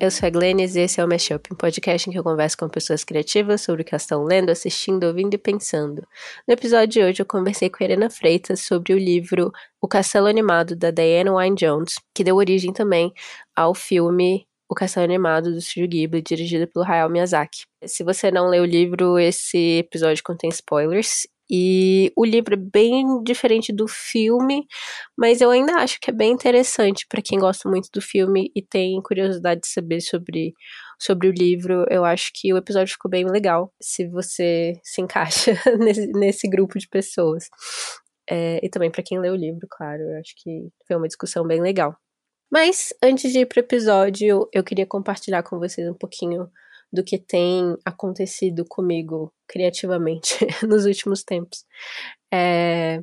eu sou a Glennis e esse é o Mashup, um podcast em que eu converso com pessoas criativas sobre o que elas estão lendo, assistindo, ouvindo e pensando. No episódio de hoje eu conversei com a Helena Freitas sobre o livro O Castelo Animado, da Diane Wynne Jones, que deu origem também ao filme O Castelo Animado, do Studio Ghibli, dirigido pelo Hayao Miyazaki. Se você não leu o livro, esse episódio contém spoilers, e o livro é bem diferente do filme, mas eu ainda acho que é bem interessante para quem gosta muito do filme e tem curiosidade de saber sobre, sobre o livro. Eu acho que o episódio ficou bem legal, se você se encaixa nesse, nesse grupo de pessoas. É, e também para quem lê o livro, claro, eu acho que foi uma discussão bem legal. Mas antes de ir pro episódio, eu queria compartilhar com vocês um pouquinho do que tem acontecido comigo criativamente nos últimos tempos. É,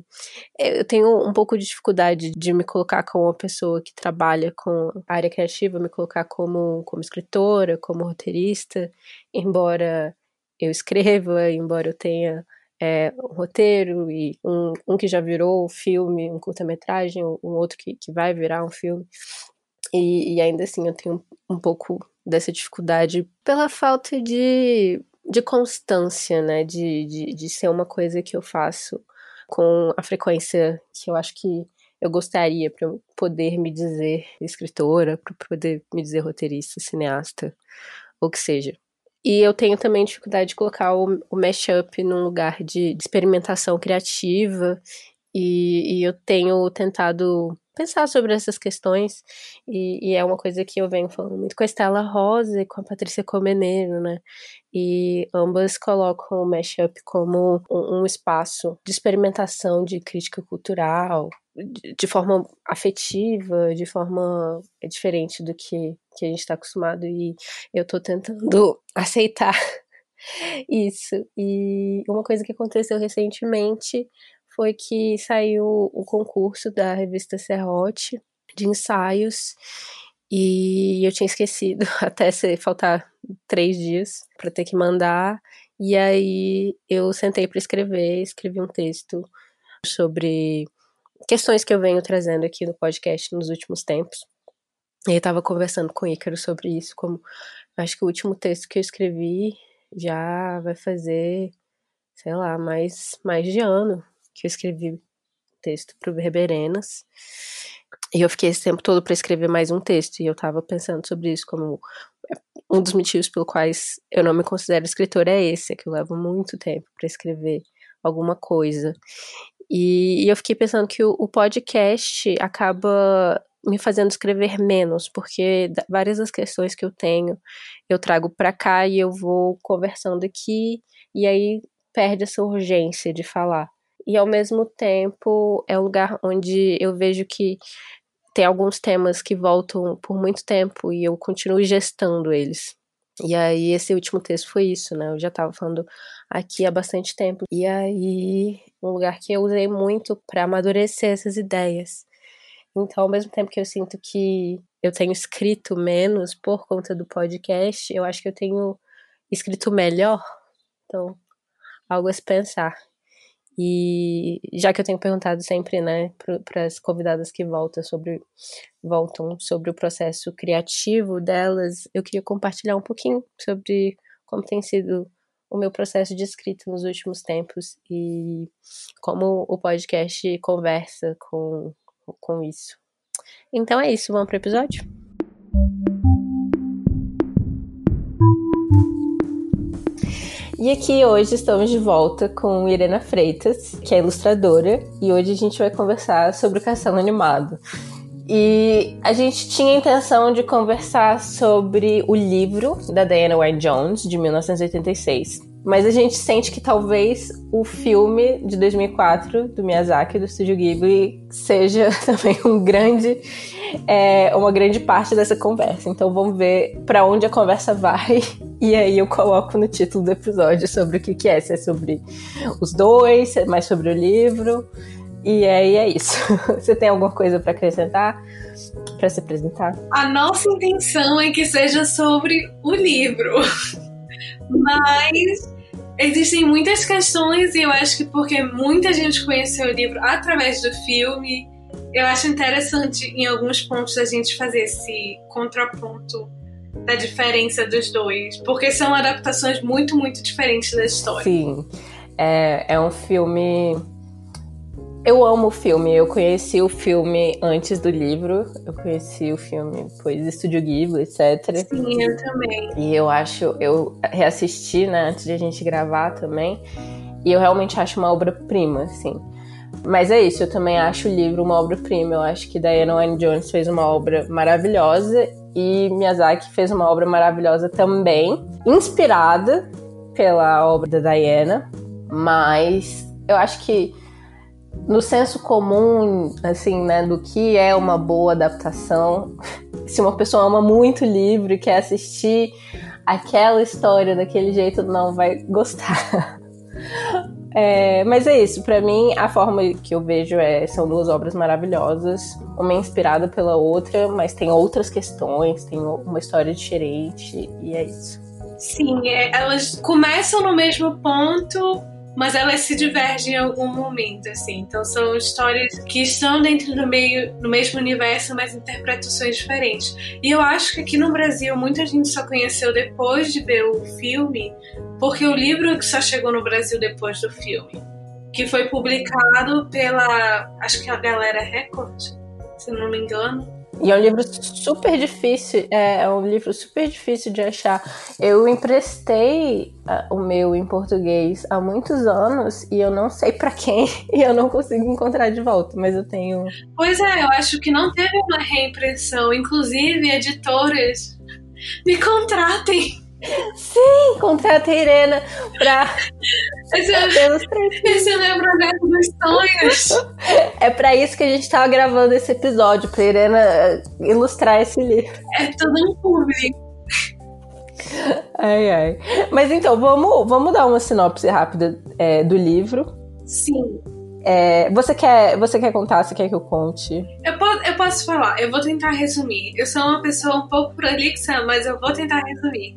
eu tenho um pouco de dificuldade de me colocar como uma pessoa que trabalha com a área criativa, me colocar como, como escritora, como roteirista, embora eu escreva, embora eu tenha é, um roteiro e um, um que já virou filme, um curta-metragem, um outro que, que vai virar um filme. E, e ainda assim eu tenho um pouco dessa dificuldade pela falta de, de constância, né? De, de, de ser uma coisa que eu faço com a frequência que eu acho que eu gostaria para poder me dizer escritora, para poder me dizer roteirista, cineasta, ou que seja. E eu tenho também dificuldade de colocar o, o mashup num lugar de, de experimentação criativa, e, e, eu tenho tentado pensar sobre essas questões e, e, é uma coisa que eu venho falando muito com a Estela Rosa e com a Patrícia Comeneiro, né? E ambas colocam o Mashup como um, um espaço de experimentação de crítica cultural, de, de forma afetiva, de forma diferente do que, que a gente está acostumado e eu estou tentando aceitar isso. E uma coisa que aconteceu recentemente foi que saiu o concurso da revista Serrote de ensaios e eu tinha esquecido até se faltar três dias para ter que mandar. E aí eu sentei para escrever, escrevi um texto sobre questões que eu venho trazendo aqui no podcast nos últimos tempos. E eu estava conversando com o Ícaro sobre isso, como acho que o último texto que eu escrevi já vai fazer, sei lá, mais, mais de ano que eu escrevi texto para o Reberenas. E eu fiquei esse tempo todo para escrever mais um texto. E eu estava pensando sobre isso como um dos motivos pelo quais eu não me considero escritora é esse, é que eu levo muito tempo para escrever alguma coisa. E, e, eu fiquei pensando que o, o podcast acaba me fazendo escrever menos, porque várias das questões que eu tenho eu trago para cá e eu vou conversando aqui, e aí perde essa urgência de falar e ao mesmo tempo é um lugar onde eu vejo que tem alguns temas que voltam por muito tempo e eu continuo gestando eles. E aí esse último texto foi isso, né? Eu já estava falando aqui há bastante tempo. E aí um lugar que eu usei muito para amadurecer essas ideias. Então, ao mesmo tempo que eu sinto que eu tenho escrito menos por conta do podcast, eu acho que eu tenho escrito melhor. Então, algo a se pensar. E já que eu tenho perguntado sempre, né, para as convidadas que voltam sobre, voltam sobre o processo criativo delas, eu queria compartilhar um pouquinho sobre como tem sido o meu processo de escrita nos últimos tempos e como o podcast conversa com, com isso. Então é isso, vamos para o episódio? E aqui hoje estamos de volta com Irena Freitas, que é ilustradora, e hoje a gente vai conversar sobre o castelo animado. E a gente tinha a intenção de conversar sobre o livro da Diana Wynne Jones, de 1986. Mas a gente sente que talvez o filme de 2004 do Miyazaki, do Estúdio Ghibli, seja também um grande, é, uma grande parte dessa conversa. Então vamos ver para onde a conversa vai e aí eu coloco no título do episódio sobre o que, que é, se é sobre os dois, se é mais sobre o livro. E aí é isso. Você tem alguma coisa para acrescentar? Para se apresentar? A nossa intenção é que seja sobre o livro. Mas existem muitas questões e eu acho que porque muita gente conheceu o livro através do filme, eu acho interessante em alguns pontos a gente fazer esse contraponto da diferença dos dois, porque são adaptações muito, muito diferentes da história. Sim, é, é um filme. Eu amo o filme. Eu conheci o filme antes do livro. Eu conheci o filme depois do Estúdio Ghibli, etc. Sim, eu também. E eu acho, eu reassisti, né, antes de a gente gravar também. E eu realmente acho uma obra-prima, assim. Mas é isso, eu também acho o livro uma obra-prima. Eu acho que Diana Wynne Jones fez uma obra maravilhosa e Miyazaki fez uma obra maravilhosa também, inspirada pela obra da Diana, mas eu acho que no senso comum, assim, né, do que é uma boa adaptação, se uma pessoa ama muito livro e quer assistir aquela história daquele jeito, não vai gostar. É, mas é isso, para mim a forma que eu vejo é são duas obras maravilhosas, uma é inspirada pela outra, mas tem outras questões, tem uma história diferente e é isso. Sim, é, elas começam no mesmo ponto, mas elas se divergem em algum momento, assim. Então são histórias que estão dentro do meio, no mesmo universo, mas interpretações diferentes. E eu acho que aqui no Brasil muita gente só conheceu depois de ver o filme, porque o livro só chegou no Brasil depois do filme, que foi publicado pela, acho que a Galera Record, se não me engano. E é um livro super difícil, é, é um livro super difícil de achar. Eu emprestei uh, o meu em português há muitos anos e eu não sei para quem e eu não consigo encontrar de volta, mas eu tenho. Pois é, eu acho que não teve uma reimpressão. Inclusive, editoras, me contratem. Sim, contrata a Irena pra. Esse, é, esse é meu projeto dos sonhos. É pra isso que a gente tava gravando esse episódio, pra Irena eh, ilustrar esse livro. É tudo um público. Ai, ai. Mas então, vamos, vamos dar uma sinopse rápida é, do livro. Sim. É, você, quer, você quer contar? Você quer que eu conte? Eu, posso, eu posso falar, eu vou tentar resumir. Eu sou uma pessoa um pouco prolixa, mas eu vou tentar resumir.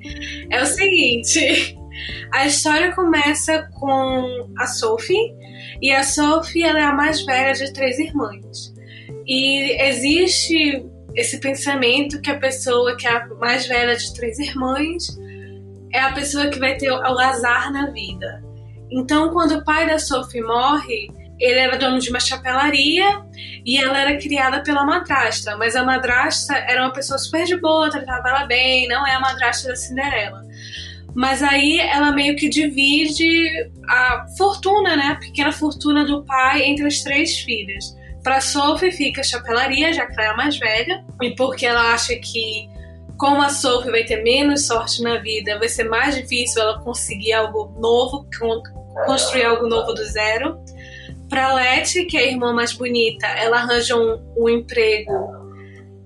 É o seguinte: a história começa com a Sophie, e a Sophie ela é a mais velha de três irmãs. E existe esse pensamento que a pessoa que é a mais velha de três irmãs é a pessoa que vai ter o azar na vida. Então, quando o pai da Sophie morre, ele era dono de uma chapelaria e ela era criada pela madrasta, mas a madrasta era uma pessoa super de boa, tratava ela bem, não é a madrasta da Cinderela. Mas aí ela meio que divide a fortuna, né, a pequena fortuna do pai entre as três filhas. Para Sophie fica a chapelaria, já que ela é a mais velha, e porque ela acha que como a Sophie vai ter menos sorte na vida, vai ser mais difícil ela conseguir algo novo, construir algo novo do zero. Para Leti, que é a irmã mais bonita, ela arranja um, um emprego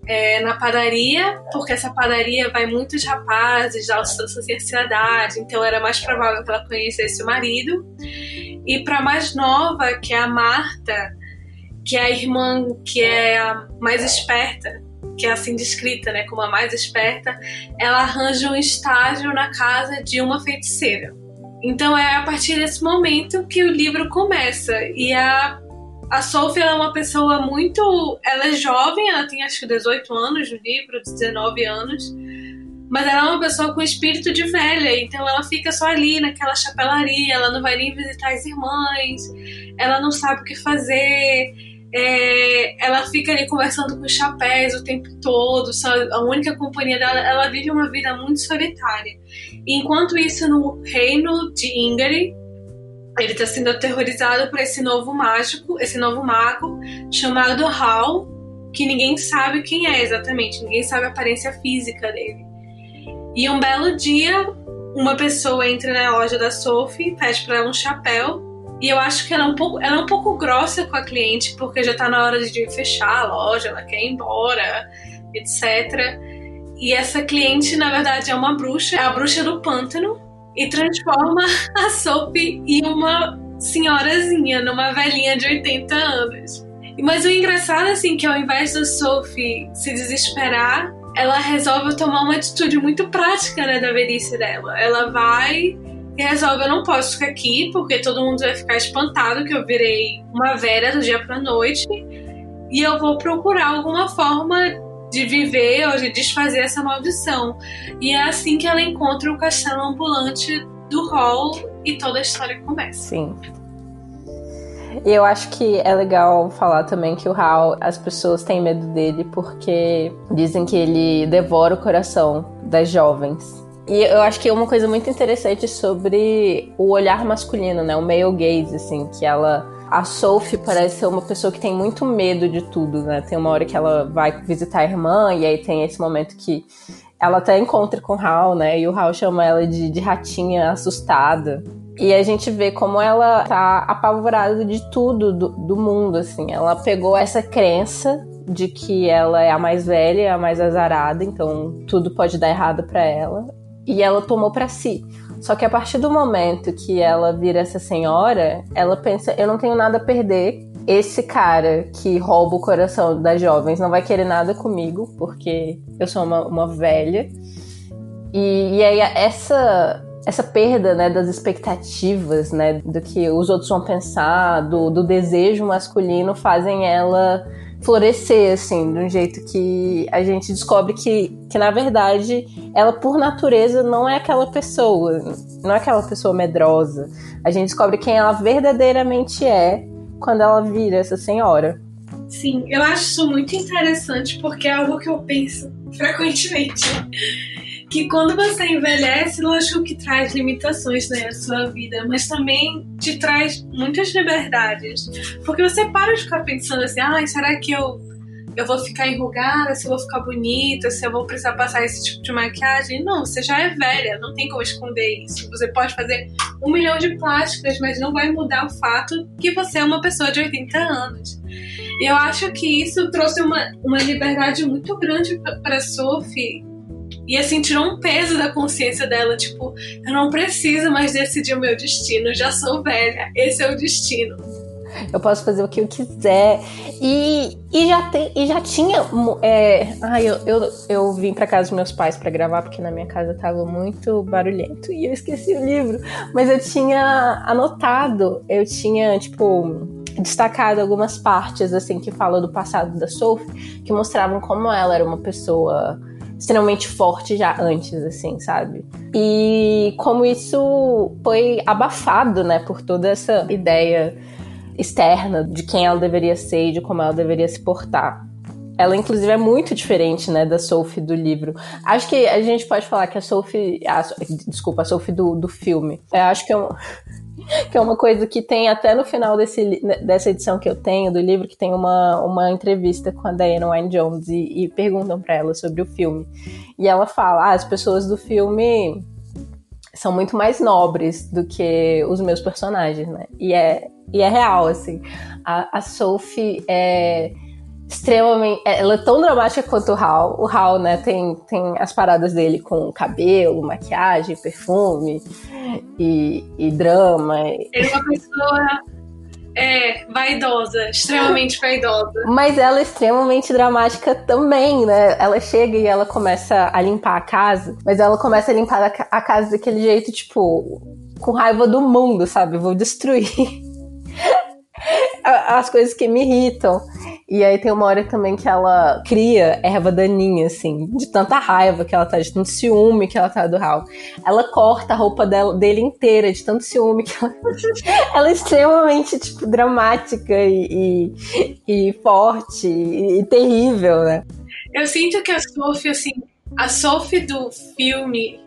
é, na padaria, porque essa padaria vai muitos rapazes da sociedade, então era mais provável que ela conhecesse o marido. E para mais nova, que é a Marta, que é a irmã que é a mais esperta, que é assim descrita, né, como a mais esperta, ela arranja um estágio na casa de uma feiticeira. Então é a partir desse momento que o livro começa. E a, a Sophie é uma pessoa muito. Ela é jovem, ela tem acho que 18 anos no livro, 19 anos. Mas ela é uma pessoa com espírito de velha, então ela fica só ali naquela chapelaria, ela não vai nem visitar as irmãs, ela não sabe o que fazer é, ela fica ali conversando com os chapéus o tempo todo, só, a única companhia dela, ela vive uma vida muito solitária. Enquanto isso, no reino de Ingari, ele está sendo aterrorizado por esse novo mágico, esse novo mago, chamado Hal, que ninguém sabe quem é exatamente, ninguém sabe a aparência física dele. E um belo dia, uma pessoa entra na loja da Sophie, pede para ela um chapéu e eu acho que ela é um pouco, ela é um pouco grossa com a cliente, porque já tá na hora de fechar a loja, ela quer ir embora, etc. E essa cliente, na verdade, é uma bruxa, é a bruxa do pântano, e transforma a Sophie em uma senhorazinha, numa velhinha de 80 anos. Mas o engraçado, assim, que ao invés da Sophie se desesperar, ela resolve tomar uma atitude muito prática, né, da velhice dela. Ela vai e resolve: eu não posso ficar aqui porque todo mundo vai ficar espantado que eu virei uma velha do dia pra noite e eu vou procurar alguma forma de viver ou de desfazer essa maldição. E é assim que ela encontra o castelo ambulante do Hall e toda a história começa. Sim. E eu acho que é legal falar também que o Hal, as pessoas têm medo dele porque dizem que ele devora o coração das jovens. E eu acho que é uma coisa muito interessante sobre o olhar masculino, né? O male gaze, assim, que ela a Sophie parece ser uma pessoa que tem muito medo de tudo, né? Tem uma hora que ela vai visitar a irmã e aí tem esse momento que ela até encontra com o Hal, né? E o Hal chama ela de, de ratinha assustada. E a gente vê como ela tá apavorada de tudo do, do mundo, assim. Ela pegou essa crença de que ela é a mais velha, a mais azarada, então tudo pode dar errado para ela. E ela tomou para si. Só que a partir do momento que ela vira essa senhora, ela pensa: eu não tenho nada a perder. Esse cara que rouba o coração das jovens não vai querer nada comigo, porque eu sou uma, uma velha. E, e aí essa essa perda né, das expectativas, né, do que os outros vão pensar, do, do desejo masculino, fazem ela florescer, assim, de um jeito que a gente descobre que, que, na verdade, ela, por natureza, não é aquela pessoa, não é aquela pessoa medrosa. A gente descobre quem ela verdadeiramente é quando ela vira essa senhora. Sim, eu acho isso muito interessante porque é algo que eu penso frequentemente que quando você envelhece, lógico que traz limitações né, à sua vida, mas também te traz muitas liberdades. Porque você para de ficar pensando assim, ah, será que eu, eu vou ficar enrugada, se eu vou ficar bonita, se eu vou precisar passar esse tipo de maquiagem? Não, você já é velha, não tem como esconder isso. Você pode fazer um milhão de plásticas, mas não vai mudar o fato que você é uma pessoa de 80 anos. E eu acho que isso trouxe uma, uma liberdade muito grande para Sophie e assim, tirou um peso da consciência dela, tipo, eu não preciso mais decidir o meu destino, já sou velha, esse é o destino. Eu posso fazer o que eu quiser. E, e, já, tem, e já tinha. É, ai, eu, eu, eu vim para casa dos meus pais para gravar, porque na minha casa tava muito barulhento e eu esqueci o livro. Mas eu tinha anotado, eu tinha, tipo, destacado algumas partes, assim, que falam do passado da Sophie, que mostravam como ela era uma pessoa extremamente forte já antes, assim, sabe? E como isso foi abafado, né, por toda essa ideia externa de quem ela deveria ser e de como ela deveria se portar. Ela, inclusive, é muito diferente, né, da Sophie do livro. Acho que a gente pode falar que a Sophie... A, desculpa, a Sophie do, do filme. Eu acho que é um que é uma coisa que tem até no final desse, dessa edição que eu tenho do livro, que tem uma, uma entrevista com a Diana Wynne Jones e, e perguntam para ela sobre o filme. E ela fala: ah, as pessoas do filme são muito mais nobres do que os meus personagens, né? E é, e é real, assim. A, a Sophie é extremamente. É, ela é tão dramática quanto o Hal. O Hal, né, tem, tem as paradas dele com cabelo, maquiagem, perfume e, e drama. Ele é uma pessoa é, vaidosa, extremamente vaidosa. Mas ela é extremamente dramática também, né? Ela chega e ela começa a limpar a casa, mas ela começa a limpar a casa daquele jeito, tipo, com raiva do mundo, sabe? Vou destruir as coisas que me irritam. E aí tem uma hora também que ela cria erva daninha, assim, de tanta raiva que ela tá, de tanto ciúme que ela tá do Hal. Ela corta a roupa dela, dele inteira, de tanto ciúme que ela. ela é extremamente, tipo, dramática e, e, e forte e, e terrível, né? Eu sinto que a Sophie, assim, a Sophie do filme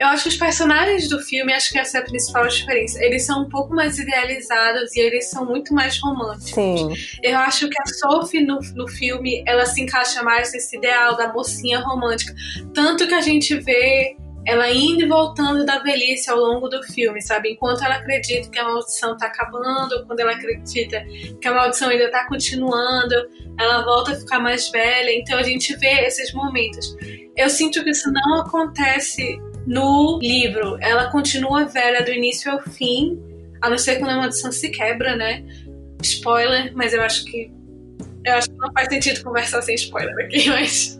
eu acho que os personagens do filme, acho que essa é a principal diferença. Eles são um pouco mais idealizados e eles são muito mais românticos. Sim. Eu acho que a Sophie no, no filme, ela se encaixa mais nesse ideal da mocinha romântica. Tanto que a gente vê ela indo e voltando da velhice ao longo do filme, sabe? Enquanto ela acredita que a maldição tá acabando, quando ela acredita que a maldição ainda tá continuando, ela volta a ficar mais velha. Então a gente vê esses momentos. Eu sinto que isso não acontece no livro, ela continua velha do início ao fim, a não ser quando a maldição se quebra, né? Spoiler, mas eu acho que. Eu acho que não faz sentido conversar sem spoiler aqui, mas.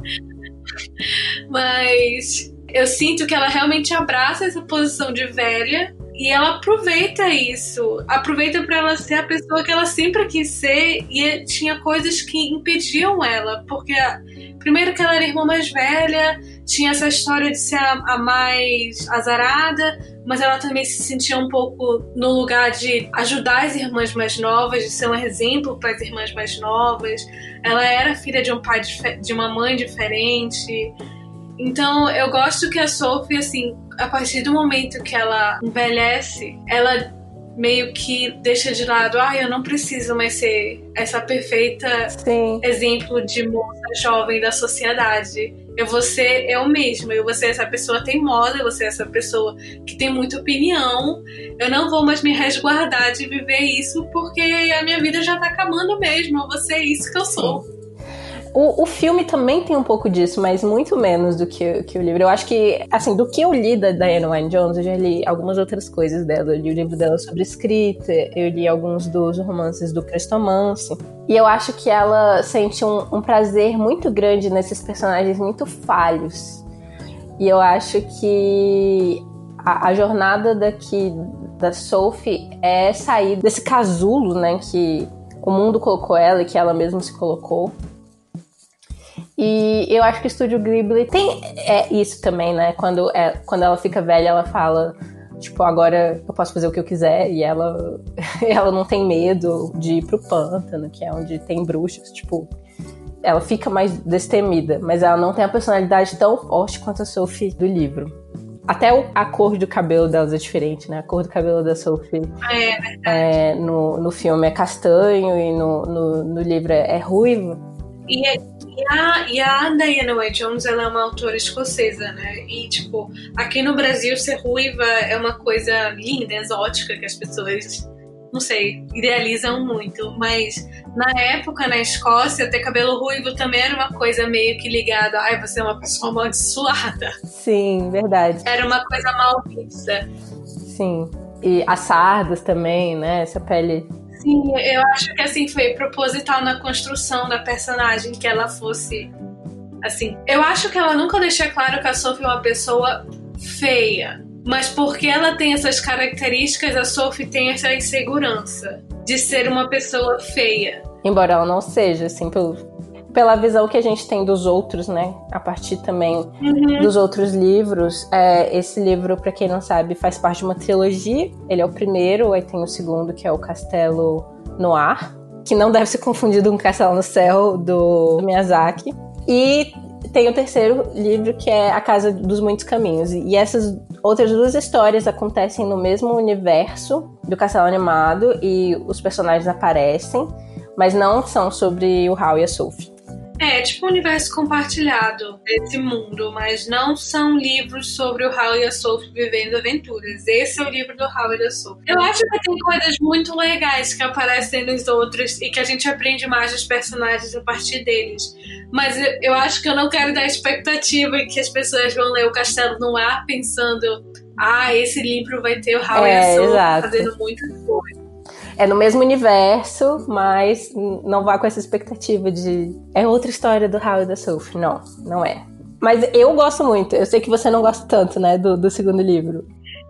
mas eu sinto que ela realmente abraça essa posição de velha E ela aproveita isso, aproveita para ela ser a pessoa que ela sempre quis ser e tinha coisas que impediam ela, porque primeiro que ela era irmã mais velha, tinha essa história de ser a, a mais azarada, mas ela também se sentia um pouco no lugar de ajudar as irmãs mais novas, de ser um exemplo para as irmãs mais novas. Ela era filha de um pai de uma mãe diferente. Então eu gosto que a Sophie, assim, a partir do momento que ela envelhece, ela meio que deixa de lado, ah, eu não preciso mais ser essa perfeita Sim. exemplo de moça jovem da sociedade. Eu vou ser eu mesma, eu vou ser essa pessoa teimosa, eu vou ser essa pessoa que tem muita opinião. Eu não vou mais me resguardar de viver isso porque a minha vida já tá acabando mesmo. Eu vou ser isso que eu sou. O, o filme também tem um pouco disso, mas muito menos do que, que o livro. Eu acho que, assim, do que eu li da Diana Wynne Jones, eu já li algumas outras coisas dela. Eu li o livro dela sobre escrita, eu li alguns dos romances do Crestomance. E eu acho que ela sente um, um prazer muito grande nesses personagens muito falhos. E eu acho que a, a, jornada daqui da Sophie é sair desse casulo, né, que o mundo colocou ela e que ela mesma se colocou. E eu acho que o Estúdio Ghibli tem é, isso também, né? Quando, é, quando ela fica velha, ela fala, tipo, agora eu posso fazer o que eu quiser. E ela, ela não tem medo de ir pro pântano, que é onde tem bruxas. Tipo, ela fica mais destemida, mas ela não tem a personalidade tão forte quanto a Sophie do livro. Até a cor do cabelo delas é diferente, né? A cor do cabelo da Sophie é, é no, no filme é castanho e no, no, no livro é, é ruivo. E é e a, e a Diana White Jones, ela é uma autora escocesa, né? E, tipo, aqui no Brasil, ser ruiva é uma coisa linda, exótica, que as pessoas, não sei, idealizam muito. Mas na época, na Escócia, ter cabelo ruivo também era uma coisa meio que ligada. Ai, você é uma pessoa amaldiçoada. Sim, verdade. Era uma coisa mal vista. Sim. E as sardas também, né? Essa pele Sim, eu acho que assim foi proposital na construção da personagem que ela fosse assim. Eu acho que ela nunca deixa claro que a Sophie é uma pessoa feia, mas porque ela tem essas características, a Sophie tem essa insegurança de ser uma pessoa feia. Embora ela não seja, assim, pelo, pela visão que a gente tem dos outros, né? A partir também uhum. dos outros livros. É, esse livro, para quem não sabe, faz parte de uma trilogia. Ele é o primeiro, aí tem o segundo, que é o Castelo no Ar, que não deve ser confundido com Castelo no Céu do Miyazaki. E tem o terceiro livro, que é A Casa dos Muitos Caminhos. E essas outras duas histórias acontecem no mesmo universo do Castelo Animado e os personagens aparecem, mas não são sobre o Hal e a Sophie. É, tipo um universo compartilhado desse mundo, mas não são livros sobre o Hal e a Sophie vivendo aventuras. Esse é o livro do Hal e da Sophie. Eu acho que tem coisas muito legais que aparecem nos outros e que a gente aprende mais dos personagens a partir deles. Mas eu, eu acho que eu não quero dar expectativa que as pessoas vão ler o Castelo no Ar pensando ah, esse livro vai ter o Hal é, a Sophie exato. fazendo muitas coisas é no mesmo universo, mas não vá com essa expectativa de é outra história do Hal e da Sophie. Não, não é. Mas eu gosto muito. Eu sei que você não gosta tanto, né, do, do segundo livro.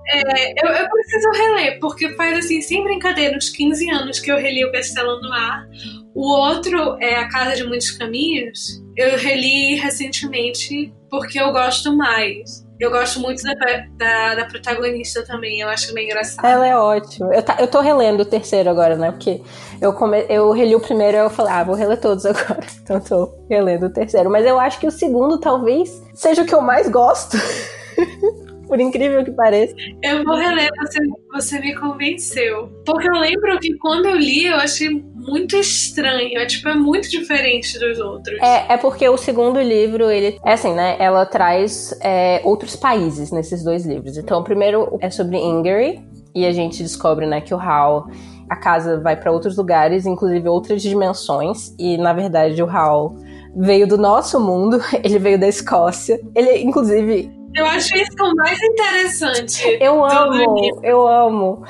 É, eu, eu, preciso reler, porque faz assim, sem brincadeira, uns 15 anos que eu reli o Castelo no Ar. O outro é A Casa de Muitos Caminhos. Eu reli recentemente porque eu gosto mais. Eu gosto muito da, da, da, protagonista também, eu acho bem engraçada. Ela é ótima. Eu, tá, eu tô relendo o terceiro agora, né? Porque eu, come, eu reli o primeiro e eu falei, ah, vou reler todos agora. Então tô relendo o terceiro. Mas eu acho que o segundo talvez seja o que eu mais gosto. Por incrível que pareça. Eu vou reler, você, você me convenceu. Porque eu lembro que quando eu li, eu achei muito estranho. É tipo, é muito diferente dos outros. É, é porque o segundo livro, ele. É assim, né? Ela traz é, outros países nesses dois livros. Então, o primeiro é sobre Ingary. E a gente descobre, né, que o Hal a casa vai para outros lugares, inclusive outras dimensões. E na verdade o Hal veio do nosso mundo, ele veio da Escócia. Ele, inclusive, eu acho isso o mais interessante. Eu amo, eu amo.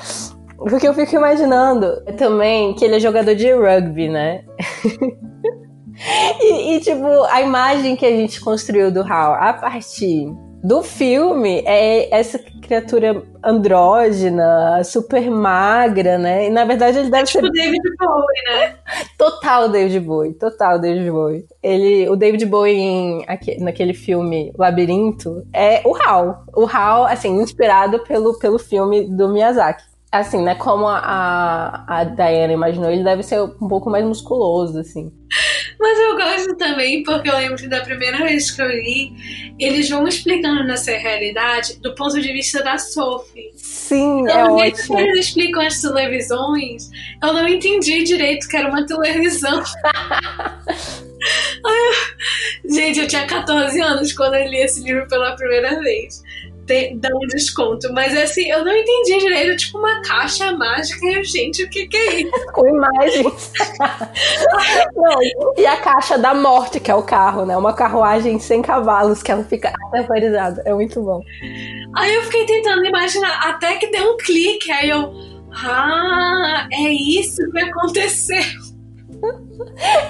Porque eu fico imaginando também que ele é jogador de rugby, né? e, e, tipo, a imagem que a gente construiu do Hal a partir do filme é essa criatura andrógena, super magra, né? E na verdade ele deve é tipo ser. David Bowie, né? Total David Bowie, total David Bowie. Ele, o David Bowie em, naquele filme Labirinto é o Hal. O Hal, assim, inspirado pelo, pelo filme do Miyazaki assim, né? Como a, a Diana imaginou, ele deve ser um pouco mais musculoso, assim. Mas eu gosto também, porque eu lembro que da primeira vez que eu li, eles vão explicando nessa realidade do ponto de vista da Sophie. Sim, então, é ótimo. Quando eles explicam as televisões, eu não entendi direito que era uma televisão. Gente, eu tinha 14 anos quando eu li esse livro pela primeira vez ter, dar um desconto. Mas assim, eu não entendi direito, tipo uma caixa mágica. E gente, o que, que é isso? Com imagens. não, e a caixa da morte, que é o carro, né? Uma carruagem sem cavalos, que ela fica aterrorizada. É muito bom. Aí eu fiquei tentando imaginar, até que deu um clique, aí eu. Ah, é isso que aconteceu.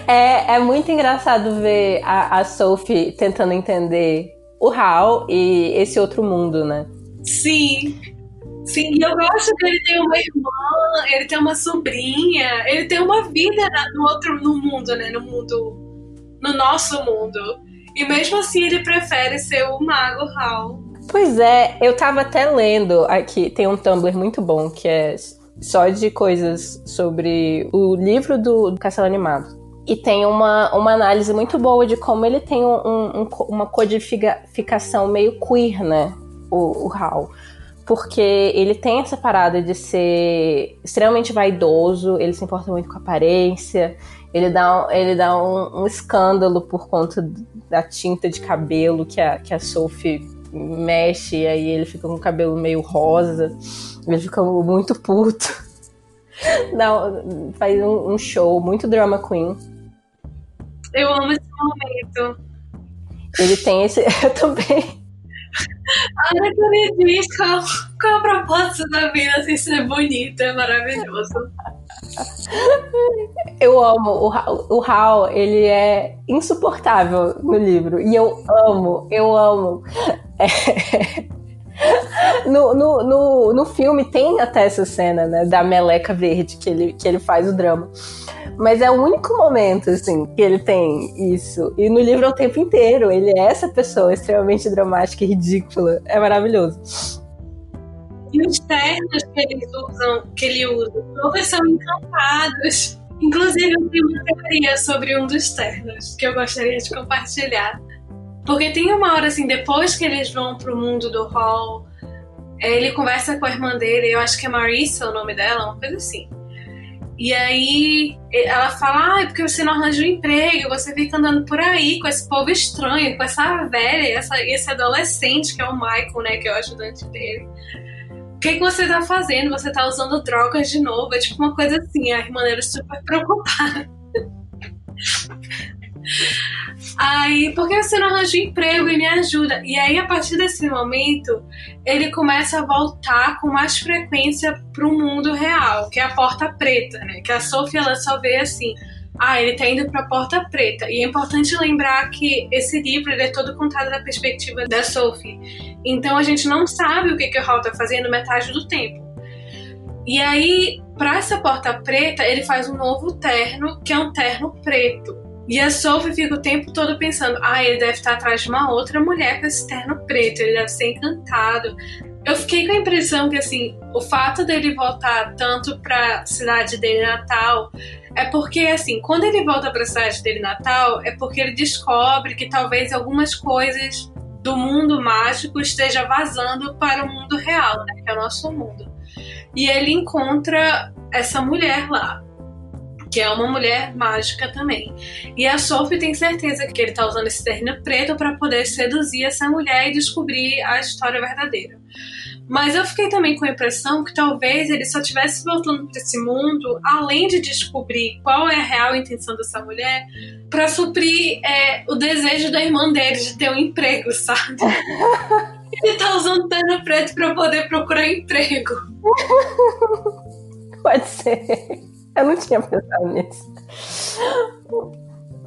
É, é muito engraçado ver a, a Sophie tentando entender o Hal e esse outro mundo, né? Sim. Sim, e eu gosto que ele tem uma irmã, ele tem uma sobrinha, ele tem uma vida no outro no mundo, né? No mundo. No nosso mundo. E mesmo assim ele prefere ser o mago Hal. Pois é, eu tava até lendo aqui, tem um Tumblr muito bom que é só de coisas sobre o livro do, do Castelo Animado. E tem uma, uma análise muito boa de como ele tem um, um, uma codificação meio queer, né? O, o Hal. Porque ele tem essa parada de ser extremamente vaidoso, ele se importa muito com a aparência, ele dá, ele dá um, um escândalo por conta da tinta de cabelo que a, que a Sophie mexe, e aí ele fica com o cabelo meio rosa, ele fica muito puto. Não, faz um, um show muito drama queen. Eu amo esse momento. Ele tem esse. Eu também. Olha que diz qual, qual a proposta da vida assim, ser bonita, é maravilhoso. Eu amo. O, o Hal, ele é insuportável no livro. E eu amo, eu amo. É... No, no, no, no filme tem até essa cena, né? Da meleca verde que ele, que ele faz o drama. Mas é o único momento, assim, que ele tem isso. E no livro é o tempo inteiro. Ele é essa pessoa extremamente dramática e ridícula. É maravilhoso. E os ternos que eles usam, que ele usa, todos são encantados. Inclusive, eu tenho uma teoria sobre um dos ternos que eu gostaria de compartilhar. Porque tem uma hora assim, depois que eles vão pro mundo do hall, ele conversa com a irmã dele, eu acho que é Marissa o nome dela, uma coisa assim. E aí ela fala, ah, é porque você não arranja um emprego, você fica andando por aí com esse povo estranho, com essa velha, essa, esse adolescente que é o Michael, né, que é o ajudante dele. O que, que você tá fazendo? Você tá usando drogas de novo? É tipo uma coisa assim, a irmã era super preocupada. Aí, por que você não arranja um emprego e me ajuda? E aí, a partir desse momento, ele começa a voltar com mais frequência para o mundo real, que é a porta preta, né? Que a Sophie ela só vê assim. Ah, ele tá indo para a porta preta. E é importante lembrar que esse livro ele é todo contado da perspectiva da Sophie. Então a gente não sabe o que, que o Hal tá fazendo metade do tempo. E aí, para essa porta preta, ele faz um novo terno, que é um terno preto. E a Sophie fica o tempo todo pensando: ah, ele deve estar atrás de uma outra mulher com esse terno preto, ele deve ser encantado. Eu fiquei com a impressão que, assim, o fato dele voltar tanto para a cidade dele natal é porque, assim, quando ele volta para a cidade dele natal, é porque ele descobre que talvez algumas coisas do mundo mágico esteja vazando para o mundo real, né, que é o nosso mundo. E ele encontra essa mulher lá que é uma mulher mágica também. E a Sophie tem certeza que ele tá usando esse terno preto para poder seduzir essa mulher e descobrir a história verdadeira. Mas eu fiquei também com a impressão que talvez ele só estivesse voltando para esse mundo, além de descobrir qual é a real intenção dessa mulher, para suprir é, o desejo da irmã dele de ter um emprego, sabe? ele tá usando terno preto para poder procurar emprego. Pode ser. Eu não tinha pensado nisso.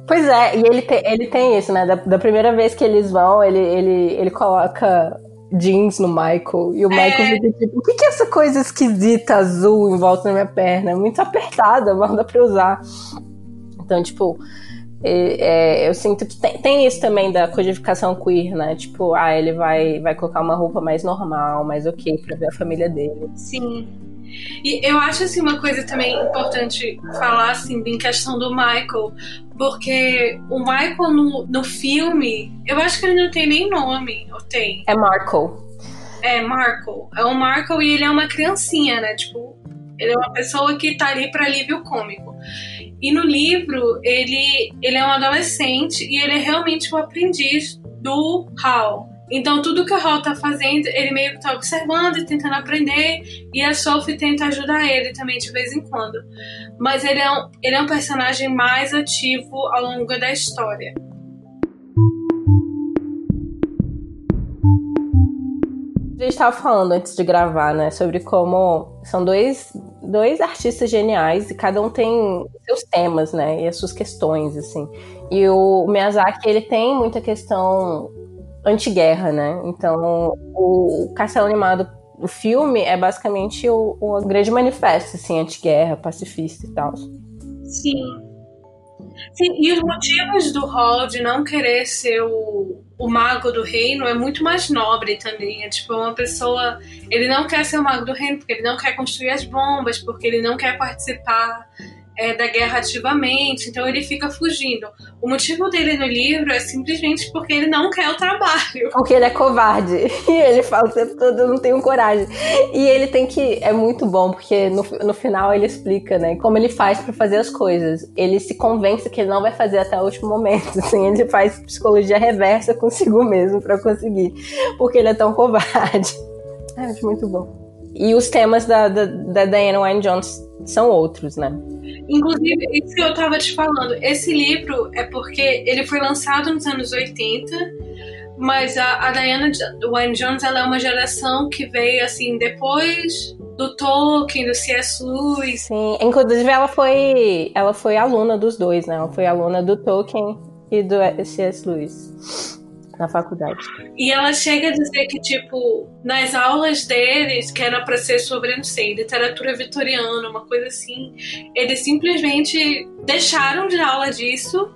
Pois é, e ele, te, ele tem isso, né? Da, da, primeira vez que eles vão, ele, ele, ele coloca jeans no Michael. E o é. Michael fica tipo, o que, que é essa coisa esquisita azul em volta da minha perna? É muito apertada, não dá pra usar. Então, tipo, é, é, eu sinto que tem, tem, isso também da codificação queer, né? Tipo, ah, ele vai, vai colocar uma roupa mais normal, mais ok pra ver a família dele. Sim. E eu acho assim uma coisa também importante falar assim em questão do Michael, porque o Michael no, no filme, eu acho que ele não tem nem nome, ou tem? É Marco. É, Marco. É o Marco e ele é uma criancinha, né? Tipo, ele é uma pessoa que tá ali para alívio cômico. E no livro, ele, ele é um adolescente e ele é realmente o aprendiz do Hal. Então, tudo que o Hal tá fazendo, ele meio que tá observando e tentando aprender, e a Sophie tenta ajudar ele também de vez em quando. Mas ele é um, ele é um personagem mais ativo ao longo da história. A gente estava falando antes de gravar, né, sobre como são dois, dois artistas geniais e cada um tem seus temas, né, e as suas questões, assim. E o Miyazaki, ele tem muita questão anti-guerra, né? Então, o, Castelo Animado, o filme, é basicamente o, o grande manifesto, assim, anti-guerra, pacifista e tal. Sim. Sim, e os motivos do Hall não querer ser o, o mago do reino é muito mais nobre também. É tipo uma pessoa. Ele não quer ser o mago do reino porque ele não quer construir as bombas, porque ele não quer participar é, da guerra ativamente, então ele fica fugindo. O motivo dele no livro é simplesmente porque ele não quer o trabalho. Porque ele é covarde. E ele fala o tempo todo, eu não tenho coragem. E ele tem que. É muito bom, porque no, no final ele explica, né, como ele faz para fazer as coisas. Ele se convence que ele não vai fazer até o último momento. Assim, ele faz psicologia reversa consigo mesmo para conseguir. Porque ele é tão covarde. É, muito bom. E os temas da, da, da Diana Wynne Jones são outros, né? Inclusive, isso que eu tava te falando, esse livro é porque ele foi lançado nos anos 80, mas a, a Diana Wynne Jones ela é uma geração que veio assim depois do Tolkien, do C.S. Lewis. Sim, inclusive ela foi ela foi aluna dos dois, né? Ela foi aluna do Tolkien e do C.S. Lewis na faculdade. E ela chega a dizer que, tipo, nas aulas deles, que era para ser sobre, não sei, literatura vitoriana, uma coisa assim, eles simplesmente deixaram de aula disso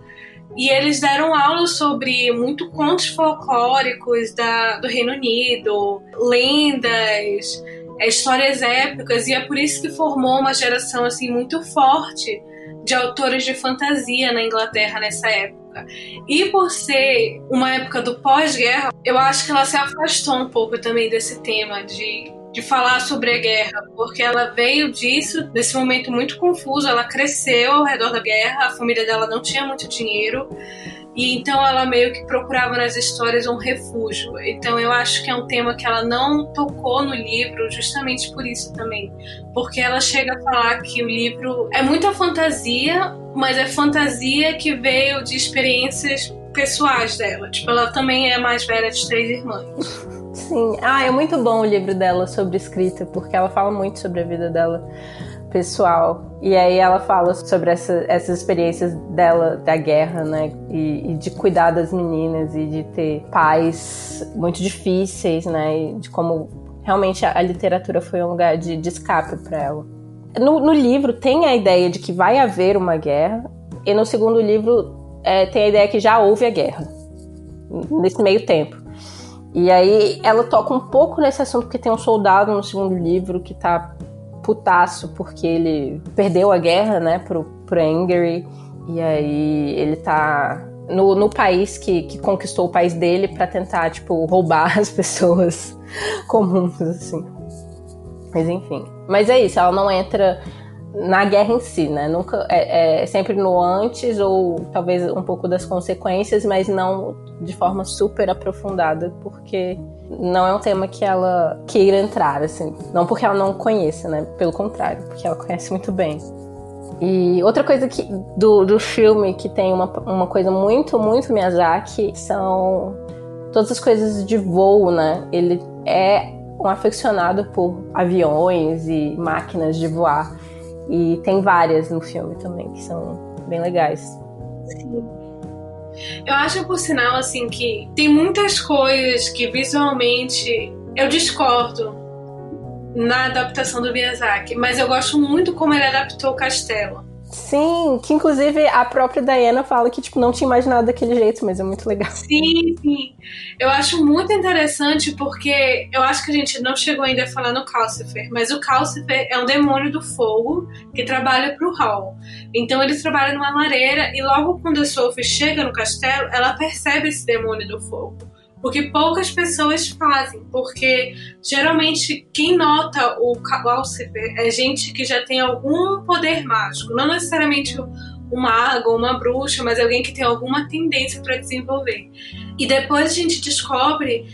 e eles deram aula sobre muito contos folclóricos da, do Reino Unido, lendas, é, histórias épicas, e é por isso que formou uma geração assim muito forte de autores de fantasia na Inglaterra nessa época época. E por ser uma época do pós-guerra, eu acho que ela se afastou um pouco também desse tema de de falar sobre a guerra, porque ela veio disso, nesse momento muito confuso, ela cresceu ao redor da guerra, a família dela não tinha muito dinheiro, e então ela meio que procurava nas histórias um refúgio. Então eu acho que é um tema que ela não tocou no livro, justamente por isso também. Porque ela chega a falar que o livro é muita fantasia, mas é fantasia que veio de experiências pessoais dela. Tipo, ela também é a mais velha de três irmãs. Sim. Ah, é muito bom o livro dela sobre escrita, porque ela fala muito sobre a vida dela pessoal. E aí ela fala sobre essa, essas experiências dela da guerra, né? E, e, de cuidar das meninas e de ter pais muito difíceis, né? E de como realmente a, a literatura foi um lugar de, de escape para ela. No, no, livro tem a ideia de que vai haver uma guerra, e no segundo livro é, tem a ideia que já houve a guerra, nesse meio tempo. E aí ela toca um pouco nesse assunto, porque tem um soldado no segundo livro que tá putaço porque ele perdeu a guerra, né, pro, pro Angry. E aí ele tá no, no país que, que conquistou o país dele para tentar, tipo, roubar as pessoas comuns, assim. Mas enfim. Mas é isso, ela não entra na guerra em si, né? Nunca é, é, sempre no antes ou talvez um pouco das consequências, mas não de forma super aprofundada, porque não é um tema que ela queira entrar, assim. Não porque ela não conheça, né? Pelo contrário, porque ela conhece muito bem. E outra coisa que, do, do filme que tem uma, uma coisa muito, muito Miyazaki são todas as coisas de voo, né? Ele é um aficionado por aviões e máquinas de voar. E tem várias no filme também, que são bem legais. Sim. Eu acho, por sinal, assim, que tem muitas coisas que visualmente eu discordo na adaptação do Miyazaki, mas eu gosto muito como ele adaptou o castelo. Sim, que inclusive a própria Diana fala que tipo, não tinha imaginado daquele jeito, mas é muito legal. Sim, sim. Eu acho muito interessante porque eu acho que a gente não chegou ainda a falar no Calcifer, mas o Calcifer é um demônio do fogo que trabalha pro Hall. Então ele trabalha numa lareira e logo quando a Sophie chega no castelo, ela percebe esse demônio do fogo o que poucas pessoas fazem, porque geralmente quem nota o Calcifer é gente que já tem algum poder mágico, não necessariamente um mago ou uma bruxa, mas alguém que tem alguma tendência para desenvolver. E depois a gente descobre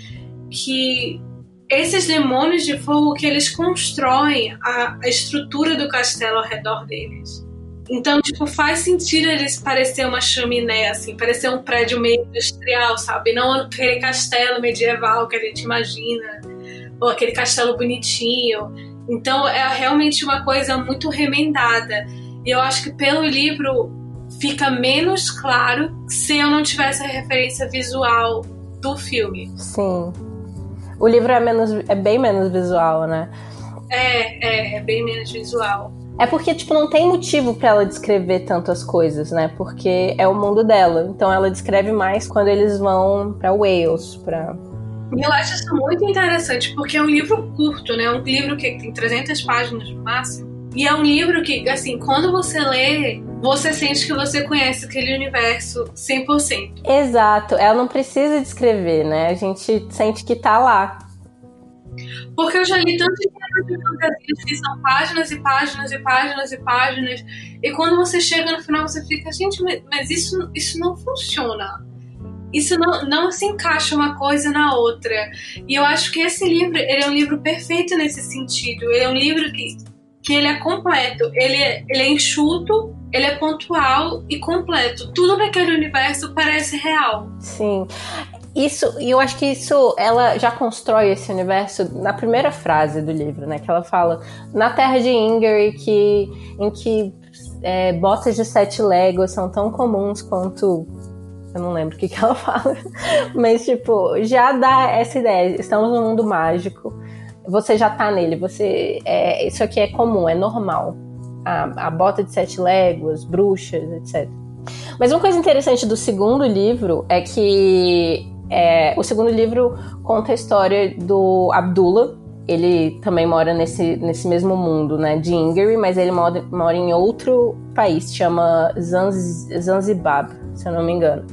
que esses demônios de fogo que eles constroem a, a estrutura do castelo ao redor deles. Então, tipo, faz sentido eles parecer uma chaminé, assim, parecer um prédio meio industrial, sabe? Não aquele castelo medieval que a gente imagina, ou aquele castelo bonitinho. Então, é realmente uma coisa muito remendada. E eu acho que pelo livro fica menos claro se eu não tivesse a referência visual do filme. Sim. O livro é, menos, é bem menos visual, né? É, é, é bem menos visual. É porque, tipo, não tem motivo para ela descrever tantas coisas, né? Porque é o mundo dela. Então ela descreve mais quando eles vão para Wales, para eu acho isso muito interessante, porque é um livro curto, né? Um livro que tem 300 páginas no máximo. E é um livro que, assim, quando você lê, você sente que você conhece aquele universo 100%. Exato. Ela não precisa descrever, né? A gente sente que tá lá. Porque eu já li tantos livros de fantasias que são páginas e páginas e páginas e páginas. E quando você chega no final, você fica, gente, mas isso, isso não funciona. Isso não, não se encaixa uma coisa na outra. E eu acho que esse livro, ele é um livro perfeito nesse sentido. Ele é um livro que, que ele é completo. Ele é, ele é enxuto, ele é pontual e completo. Tudo naquele universo parece real. Sim. Isso, e eu acho que isso, ela já constrói esse universo na primeira frase do livro, né? Que ela fala na terra de Ingrid, que, em que é, botas de sete léguas são tão comuns quanto. Eu não lembro o que, que ela fala, mas tipo, já dá essa ideia. Estamos num mundo mágico, você já tá nele, você. É, isso aqui é comum, é normal. A, a bota de sete léguas, bruxas, etc. Mas uma coisa interessante do segundo livro é que é, o segundo livro conta a história do Abdullah. Ele também mora nesse, nesse mesmo mundo, né, de Ingeri, mas ele mora, mora em outro país, chama Zanz, Zanzibar, se eu não me engano.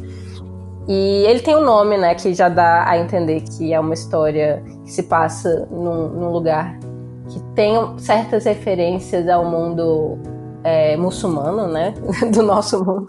E ele tem um nome, né, que já dá a entender que é uma história que se passa num, num lugar que tem certas referências ao mundo é, muçulmano, né, do nosso mundo.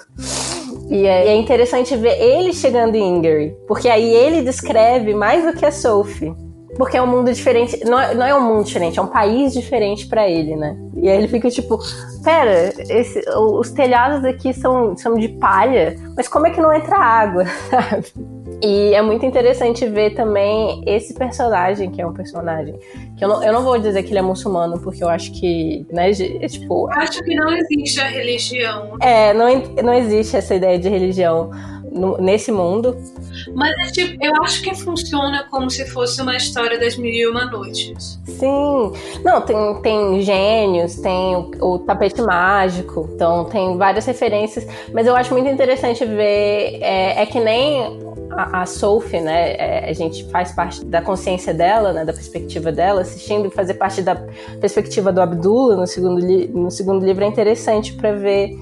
E é, é, interessante ver ele chegando em Ingrid, porque aí ele descreve mais do que a Sophie. Porque é um mundo diferente, não é, não é um mundo diferente, é um país diferente para ele, né? E aí ele fica tipo, pera, esse, os telhados aqui são, são de palha, mas como é que não entra água, sabe? E é muito interessante ver também esse personagem, que é um personagem que eu não, eu não vou dizer que ele é muçulmano, porque eu acho que, né, é, tipo... Acho que não existe a religião. É, não, não existe essa ideia de religião no, nesse mundo. Mas é tipo, eu acho que funciona como se fosse uma história das mil e uma noites. Sim. Não, tem, tem gênios, tem o, o, tapete mágico, então tem várias referências. Mas eu acho muito interessante ver. É, é que nem a, a Sophie, né? É, a gente faz parte da consciência dela, né? Da perspectiva dela, assistindo e fazer parte da perspectiva do Abdullah no segundo, no segundo livro é interessante para ver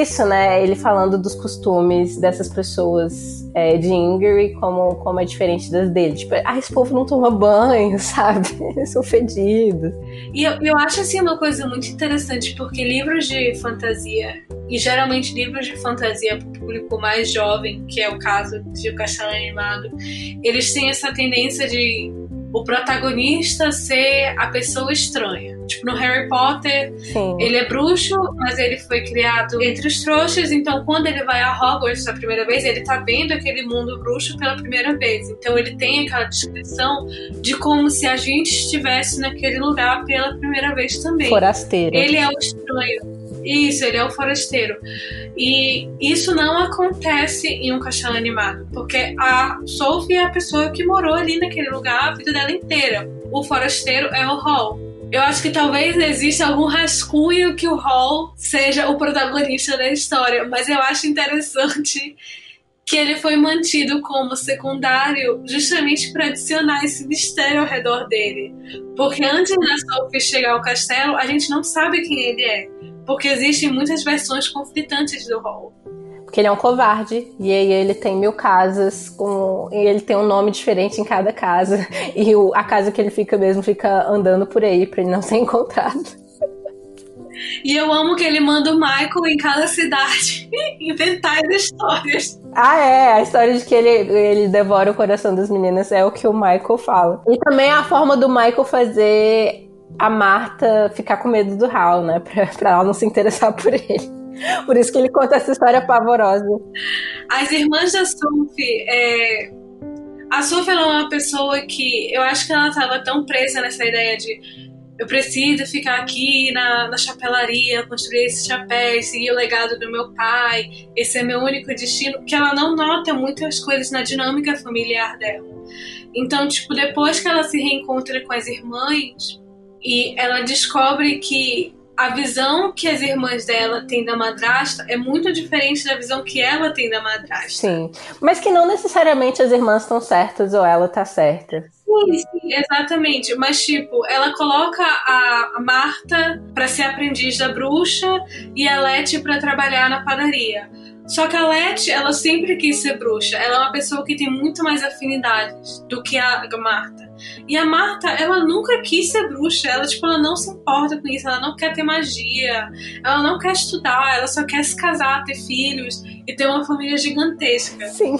isso, né? Ele falando dos costumes dessas pessoas é, de Ingrid, como, como é diferente das dele. Tipo, ah, esse povo não toma banho, sabe? São fedidos. E eu, eu acho, assim, uma coisa muito interessante, porque livros de fantasia, e geralmente livros de fantasia para o público mais jovem, que é o caso de O Castelo Animado, eles têm essa tendência de o protagonista ser a pessoa estranha. Tipo, no Harry Potter, Sim. ele é bruxo, mas ele foi criado entre os trouxas, então quando ele vai a Hogwarts a primeira vez, ele tá vendo aquele mundo bruxo pela primeira vez. Então ele tem aquela descrição de como se a gente estivesse naquele lugar pela primeira vez também. Forasteiro. Ele é o estranho. Isso, ele é o forasteiro. E isso não acontece em um castelo animado, porque a Sophie é a pessoa que morou ali naquele lugar a vida dela inteira. O forasteiro é o Hall. Eu acho que talvez exista algum rascunho que o Hall seja o protagonista da história, mas eu acho interessante que ele foi mantido como secundário justamente para adicionar esse mistério ao redor dele. Porque antes da Sophie chegar ao castelo, a gente não sabe quem ele é. Porque existem muitas versões conflitantes do Hall. Porque ele é um covarde, e aí ele tem mil casas, com, e ele tem um nome diferente em cada casa. E o, a casa que ele fica mesmo fica andando por aí para ele não ser encontrado. E eu amo que ele manda o Michael em cada cidade inventar as histórias. Ah, é. A história de que ele, ele devora o coração das meninas é o que o Michael fala. E também a forma do Michael fazer a Marta ficar com medo do Hal, né? Pra, pra ela não se interessar por ele. Por isso que ele conta essa história pavorosa. As irmãs da Sophie, é... a Sophie é uma pessoa que eu acho que ela estava tão presa nessa ideia de eu preciso ficar aqui na, na chapelaria, construir esse chapéu, seguir o legado do meu pai, esse é meu único destino, que ela não nota muitas coisas na dinâmica familiar dela. Então, tipo, depois que ela se reencontra com as irmãs e ela descobre que a visão que as irmãs dela têm da madrasta é muito diferente da visão que ela tem da madrasta. Sim, mas que não necessariamente as irmãs estão certas ou ela tá certa. Sim, sim, exatamente. Mas, tipo, ela coloca a Marta para ser aprendiz da bruxa e a Leti para trabalhar na padaria. Só que a Leti, ela sempre quis ser bruxa. Ela é uma pessoa que tem muito mais afinidades do que a Marta. E a Marta, ela nunca quis ser bruxa. Ela, tipo, ela não se importa com isso. Ela não quer ter magia. Ela não quer estudar. Ela só quer se casar, ter filhos e ter uma família gigantesca. Sim.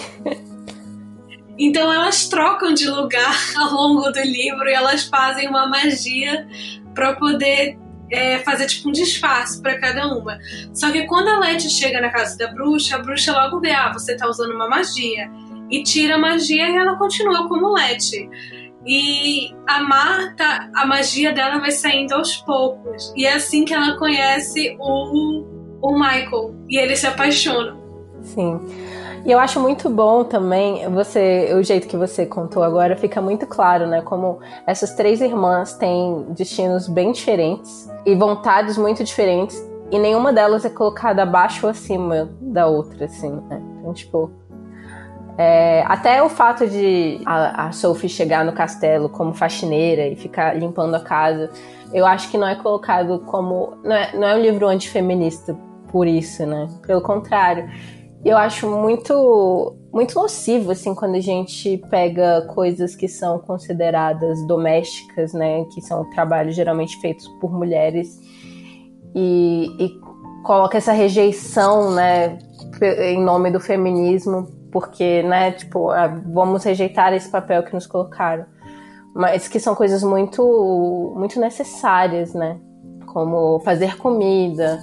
Então elas trocam de lugar ao longo do livro e elas fazem uma magia para poder é, fazer tipo um disfarce para cada uma. Só que quando a Letty chega na casa da bruxa, a bruxa logo vê, ah, você tá usando uma magia. E tira a magia e ela continua como Letty. E a Marta, a magia dela vai saindo aos poucos. E é assim que ela conhece o, o Michael. E eles se apaixonam. Sim. E eu acho muito bom também, você, o jeito que você contou agora fica muito claro, né? Como essas três irmãs têm destinos bem diferentes e vontades muito diferentes, e nenhuma delas é colocada abaixo ou acima da outra, assim, né? Então, tipo. É, até o fato de a, a Sophie chegar no castelo como faxineira e ficar limpando a casa, eu acho que não é colocado como. Não é, não é um livro antifeminista por isso, né? Pelo contrário eu acho muito muito nocivo assim quando a gente pega coisas que são consideradas domésticas, né, que são trabalhos geralmente feitos por mulheres e, e coloca essa rejeição, né, em nome do feminismo, porque, né, tipo, vamos rejeitar esse papel que nos colocaram, mas que são coisas muito muito necessárias, né, como fazer comida,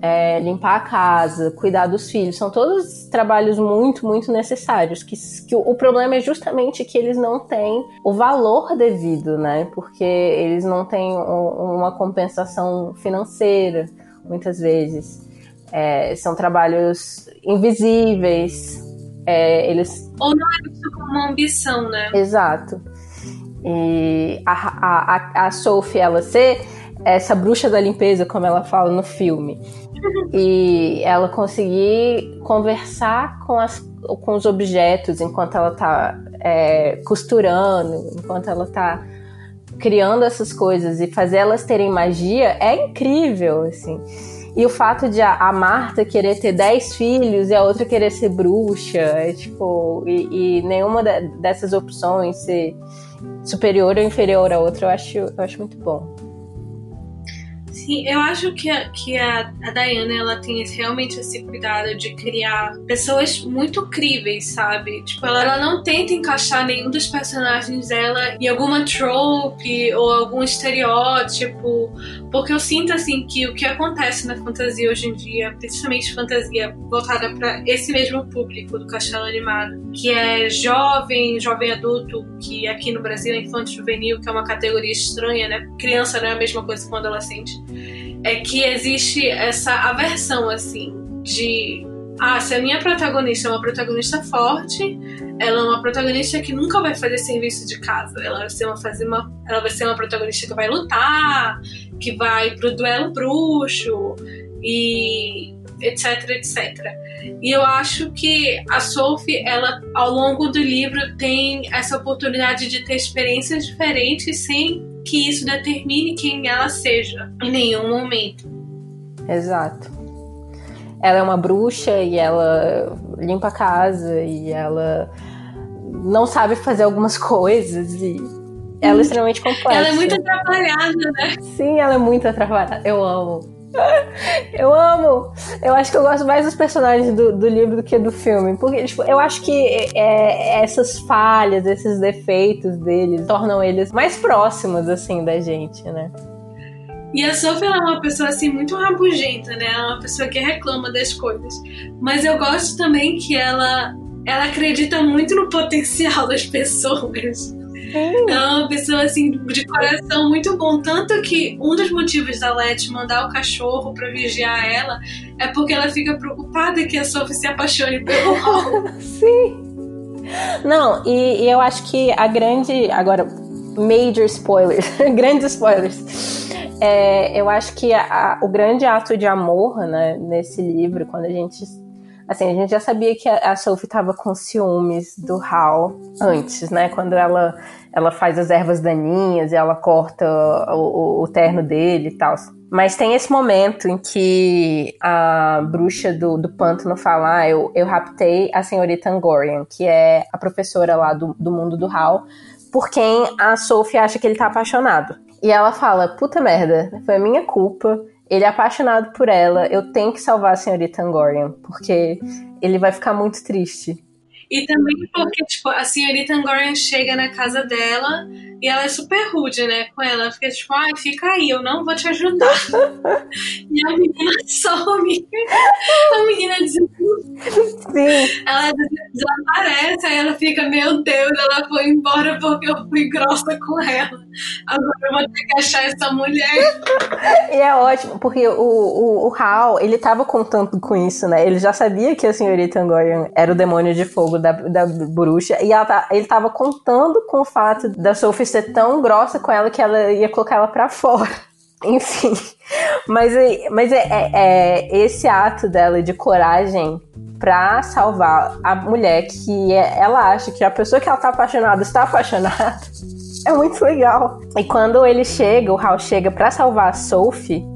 é, limpar a casa, cuidar dos filhos, são todos trabalhos muito, muito necessários. Que, que o, problema é justamente que eles não têm o valor devido, né? Porque eles não têm um, uma compensação financeira, muitas vezes. É, são trabalhos invisíveis. É, eles... Ou não é visto como uma ambição, né? Exato. E a, a, a, Sophie, ela ser essa bruxa da limpeza, como ela fala no filme, e ela conseguir conversar com, as, com os objetos enquanto ela está é, costurando, enquanto ela está criando essas coisas e fazer elas terem magia é incrível, assim. E o fato de a, a Marta querer ter dez filhos e a outra querer ser bruxa, é tipo, e, e nenhuma de, dessas opções ser superior ou inferior à outra, eu acho, eu acho muito bom. Sim, eu acho que a, que a, a Diana ela tem realmente esse cuidado de criar pessoas muito críveis, sabe? Tipo, ela, ela não tenta encaixar nenhum dos personagens dela em alguma trope ou algum estereótipo, porque eu sinto assim que o que acontece na fantasia hoje em dia, principalmente fantasia voltada para esse mesmo público do castelo animado, que é jovem, jovem adulto, que aqui no Brasil é infanto juvenil, que é uma categoria estranha, né? Criança não é a mesma coisa um adolescente é que existe essa aversão, assim, de. Ah, se a minha protagonista é uma protagonista forte, ela é uma protagonista que nunca vai fazer serviço de casa. Ela vai ser uma, fazer uma, ela vai ser uma protagonista que vai lutar, que vai pro duelo bruxo e etc, etc. E eu acho que a Sophie, ela ao longo do livro tem essa oportunidade de ter experiências diferentes sem que isso determine quem ela seja em nenhum momento. Exato. Ela é uma bruxa e ela limpa a casa e ela não sabe fazer algumas coisas e ela é extremamente complexa. Ela é muito atrapalhada, né? Sim, ela é muito atrapalhada. Eu amo. Eu amo! Eu acho que eu gosto mais dos personagens do, do livro do que do filme. Porque, tipo, eu acho que é, essas falhas, esses defeitos deles tornam eles mais próximos, assim, da gente, né? E a Sophie é uma pessoa assim muito rabugenta, né? Ela é uma pessoa que reclama das coisas. Mas eu gosto também que ela ela acredita muito no potencial das pessoas. Ela é uma pessoa assim de coração muito bom, tanto que um dos motivos da Letty mandar o cachorro para vigiar ela é porque ela fica preocupada que a Sophie se apaixone pelo Hal. Sim. Não, e, e, eu acho que a grande agora major spoilers, grandes spoilers. É, eu acho que a, a, o grande ato de amor, né, nesse livro, quando a gente Assim, a gente já sabia que a Sophie estava com ciúmes do Hal antes, né? Quando ela, ela faz as ervas daninhas e ela corta o, o, terno dele e tal. Mas tem esse momento em que a bruxa do, do pântano fala: ah, eu, eu raptei a senhorita Angorian, que é a professora lá do, do mundo do Hal, por quem a Sophie acha que ele tá apaixonado. E ela fala: puta merda, foi minha culpa ele é apaixonado por ela. Eu tenho que salvar a senhorita Angorian, porque ele vai ficar muito triste. E também porque, tipo, a senhorita Angorian chega na casa dela e ela é super rude, né, com ela. Fica tipo, ai, fica aí, eu não vou te ajudar. e a menina some. A menina Sim. Ela desaparece, aí ela fica, meu Deus, ela foi embora porque eu fui grossa com ela. Agora eu vou ter que achar essa mulher. e é ótimo, porque o, o, o Hal, ele tava contando com isso, né? Ele já sabia que a senhorita Angorian era o demônio de fogo da, da bruxa, e ela, tá, ele tava contando com o fato da Sophie ser tão grossa com ela que ela ia colocar ela pra fora. Enfim, mas, mas é, é, é, esse ato dela de coragem pra salvar a mulher que é, ela acha que a pessoa que ela tá apaixonada está apaixonada. É muito legal. E quando ele chega, o Hal chega para salvar a Sophie,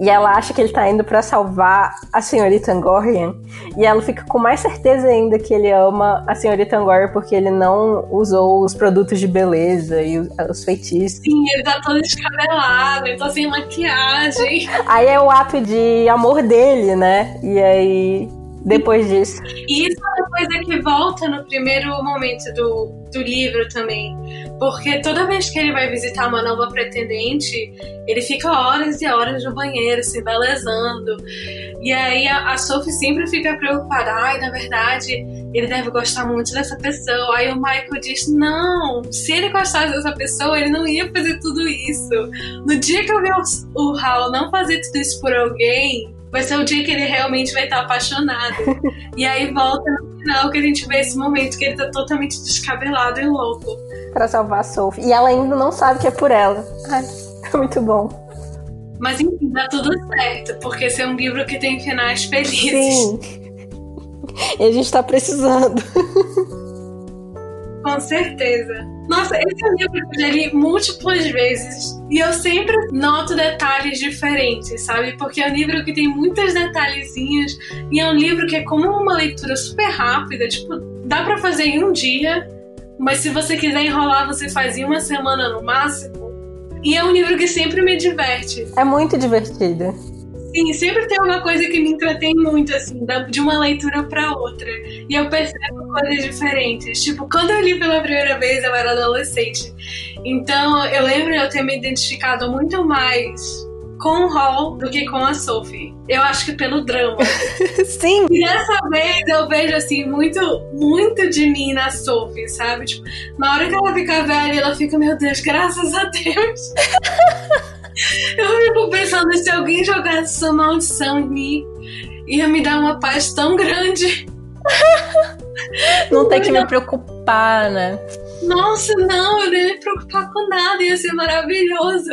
e ela acha que ele tá indo para salvar a senhorita Angorian. E ela fica com mais certeza ainda que ele ama a senhorita Angorian porque ele não usou os produtos de beleza e os feitiços. Sim, ele tá todo descabelado, ele tá sem maquiagem. Aí é o ato de amor dele, né? E aí depois disso. E isso é uma coisa que volta no primeiro momento do, do livro também. Porque toda vez que ele vai visitar uma nova pretendente, ele fica horas e horas no banheiro, se embelezando. E aí a, a Sophie sempre fica preocupada. Ai, na verdade, ele deve gostar muito dessa pessoa. Aí o Michael diz: Não, se ele gostasse dessa pessoa, ele não ia fazer tudo isso. No dia que eu ver o, o Hal não fazer tudo isso por alguém, vai ser o dia que ele realmente vai estar apaixonado. e aí volta no final que a gente vê esse momento que ele tá totalmente descabelado e louco. Pra salvar a Sophie. E ela ainda não sabe que é por ela. Ai, muito bom. Mas enfim, dá tudo certo, porque esse é um livro que tem finais felizes. Sim. E a gente tá precisando. Com certeza. Nossa, esse livro eu já li múltiplas vezes. E eu sempre noto detalhes diferentes, sabe? Porque é um livro que tem muitos detalhezinhos. E é um livro que é como uma leitura super rápida. Tipo, dá para fazer em um dia. Mas se você quiser enrolar, você faz em uma semana no máximo. E é um livro que sempre me diverte. É muito divertido. Sim, sempre tem uma coisa que me entretém muito, assim, de uma leitura para outra. E eu percebo coisas diferentes. Tipo, quando eu li pela primeira vez, eu era adolescente. Então, eu lembro eu ter me identificado muito mais com o Hall do que com a Sophie. Eu acho que pelo drama. Sim. E dessa vez eu vejo assim muito, muito de mim na Sophie, sabe? Tipo, na hora que ela fica velha, ela fica, meu Deus, graças a Deus. Eu fico pensando se alguém jogasse essa maldição em mim, ia me dar uma paz tão grande. Não tem que me preocupar, né? Nossa, não, eu não ia me preocupar com nada, ia ser maravilhoso.